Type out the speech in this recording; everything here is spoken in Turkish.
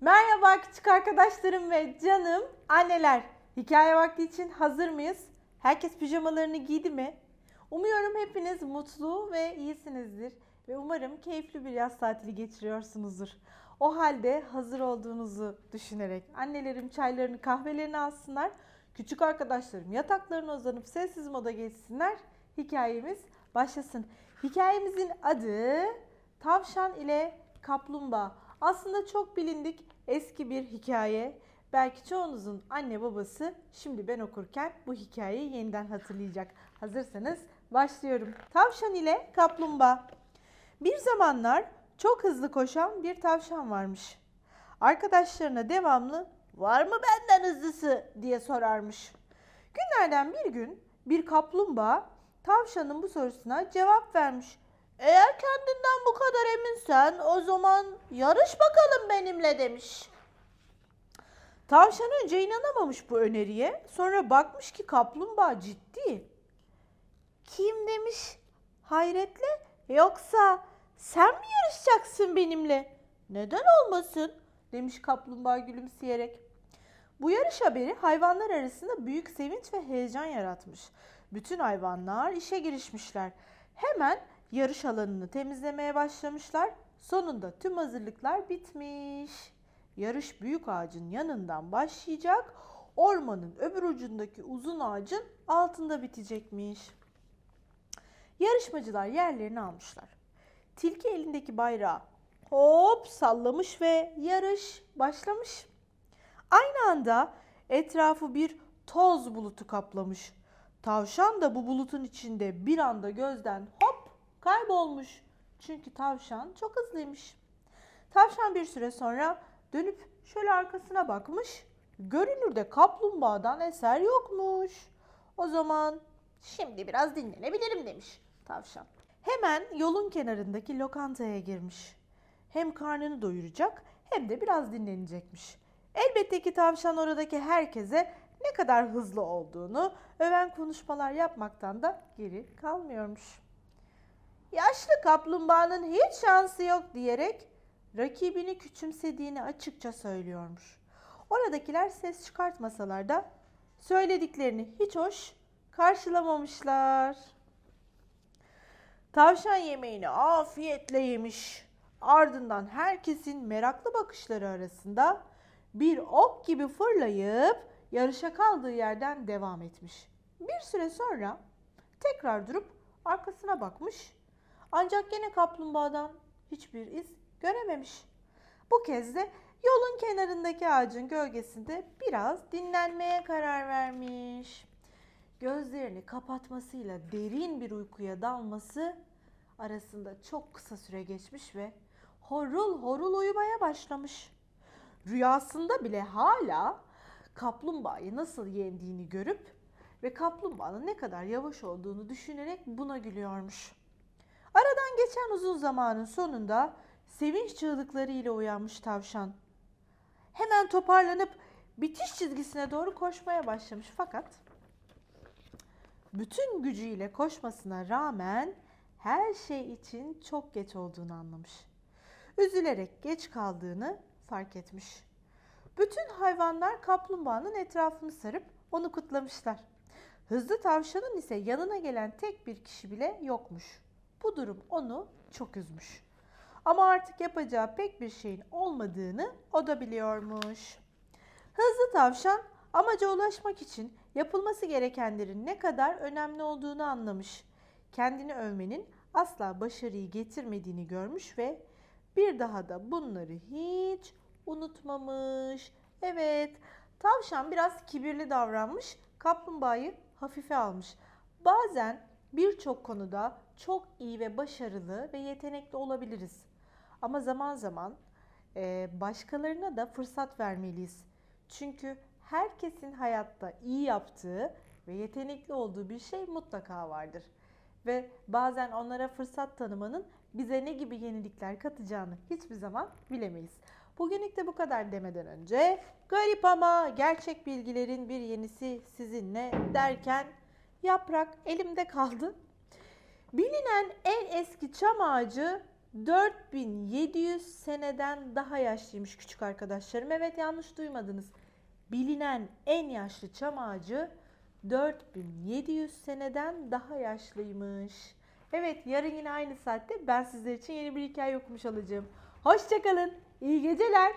Merhaba küçük arkadaşlarım ve canım anneler. Hikaye vakti için hazır mıyız? Herkes pijamalarını giydi mi? Umuyorum hepiniz mutlu ve iyisinizdir ve umarım keyifli bir yaz tatili geçiriyorsunuzdur. O halde hazır olduğunuzu düşünerek annelerim çaylarını kahvelerini alsınlar. Küçük arkadaşlarım yataklarına uzanıp sessiz moda geçsinler. Hikayemiz başlasın. Hikayemizin adı Tavşan ile Kaplumbağa. Aslında çok bilindik eski bir hikaye. Belki çoğunuzun anne babası şimdi ben okurken bu hikayeyi yeniden hatırlayacak. Hazırsanız başlıyorum. Tavşan ile Kaplumbağa. Bir zamanlar çok hızlı koşan bir tavşan varmış. Arkadaşlarına devamlı var mı benden hızlısı diye sorarmış. Günlerden bir gün bir kaplumbağa tavşanın bu sorusuna cevap vermiş. Eğer kendinden bu kadar eminsen o zaman yarış bakalım benimle demiş. Tavşan önce inanamamış bu öneriye. Sonra bakmış ki kaplumbağa ciddi. Kim demiş hayretle yoksa sen mi yarışacaksın benimle? Neden olmasın demiş kaplumbağa gülümseyerek. Bu yarış haberi hayvanlar arasında büyük sevinç ve heyecan yaratmış. Bütün hayvanlar işe girişmişler. Hemen yarış alanını temizlemeye başlamışlar. Sonunda tüm hazırlıklar bitmiş. Yarış büyük ağacın yanından başlayacak. Ormanın öbür ucundaki uzun ağacın altında bitecekmiş. Yarışmacılar yerlerini almışlar. Tilki elindeki bayrağı hop sallamış ve yarış başlamış. Aynı anda etrafı bir toz bulutu kaplamış. Tavşan da bu bulutun içinde bir anda gözden hop kaybolmuş. Çünkü tavşan çok hızlıymış. Tavşan bir süre sonra dönüp şöyle arkasına bakmış. Görünürde kaplumbağadan eser yokmuş. O zaman şimdi biraz dinlenebilirim demiş tavşan. Hemen yolun kenarındaki lokantaya girmiş. Hem karnını doyuracak hem de biraz dinlenecekmiş. Elbette ki tavşan oradaki herkese ne kadar hızlı olduğunu öven konuşmalar yapmaktan da geri kalmıyormuş. Yaşlı kaplumbağanın hiç şansı yok diyerek rakibini küçümsediğini açıkça söylüyormuş. Oradakiler ses çıkartmasalar da söylediklerini hiç hoş karşılamamışlar. Tavşan yemeğini afiyetle yemiş. Ardından herkesin meraklı bakışları arasında bir ok gibi fırlayıp yarışa kaldığı yerden devam etmiş. Bir süre sonra tekrar durup arkasına bakmış. Ancak gene kaplumbağadan hiçbir iz görememiş. Bu kez de yolun kenarındaki ağacın gölgesinde biraz dinlenmeye karar vermiş. Gözlerini kapatmasıyla derin bir uykuya dalması arasında çok kısa süre geçmiş ve horul horul uyumaya başlamış. Rüyasında bile hala kaplumbağayı nasıl yendiğini görüp ve kaplumbağanın ne kadar yavaş olduğunu düşünerek buna gülüyormuş. Geçen uzun zamanın sonunda sevinç çığlıklarıyla uyanmış tavşan. Hemen toparlanıp bitiş çizgisine doğru koşmaya başlamış fakat bütün gücüyle koşmasına rağmen her şey için çok geç olduğunu anlamış. Üzülerek geç kaldığını fark etmiş. Bütün hayvanlar kaplumbağanın etrafını sarıp onu kutlamışlar. Hızlı tavşanın ise yanına gelen tek bir kişi bile yokmuş. Bu durum onu çok üzmüş. Ama artık yapacağı pek bir şeyin olmadığını o da biliyormuş. Hızlı tavşan amaca ulaşmak için yapılması gerekenlerin ne kadar önemli olduğunu anlamış. Kendini övmenin asla başarıyı getirmediğini görmüş ve bir daha da bunları hiç unutmamış. Evet, tavşan biraz kibirli davranmış, kaplumbağayı hafife almış. Bazen birçok konuda çok iyi ve başarılı ve yetenekli olabiliriz. Ama zaman zaman e, başkalarına da fırsat vermeliyiz. Çünkü herkesin hayatta iyi yaptığı ve yetenekli olduğu bir şey mutlaka vardır. Ve bazen onlara fırsat tanımanın bize ne gibi yenilikler katacağını hiçbir zaman bilemeyiz. Bugünlük de bu kadar demeden önce garip ama gerçek bilgilerin bir yenisi sizinle derken yaprak elimde kaldı. Bilinen en eski çam ağacı 4700 seneden daha yaşlıymış küçük arkadaşlarım. Evet yanlış duymadınız. Bilinen en yaşlı çam ağacı 4700 seneden daha yaşlıymış. Evet yarın yine aynı saatte ben sizler için yeni bir hikaye okumuş olacağım. Hoşçakalın. İyi geceler.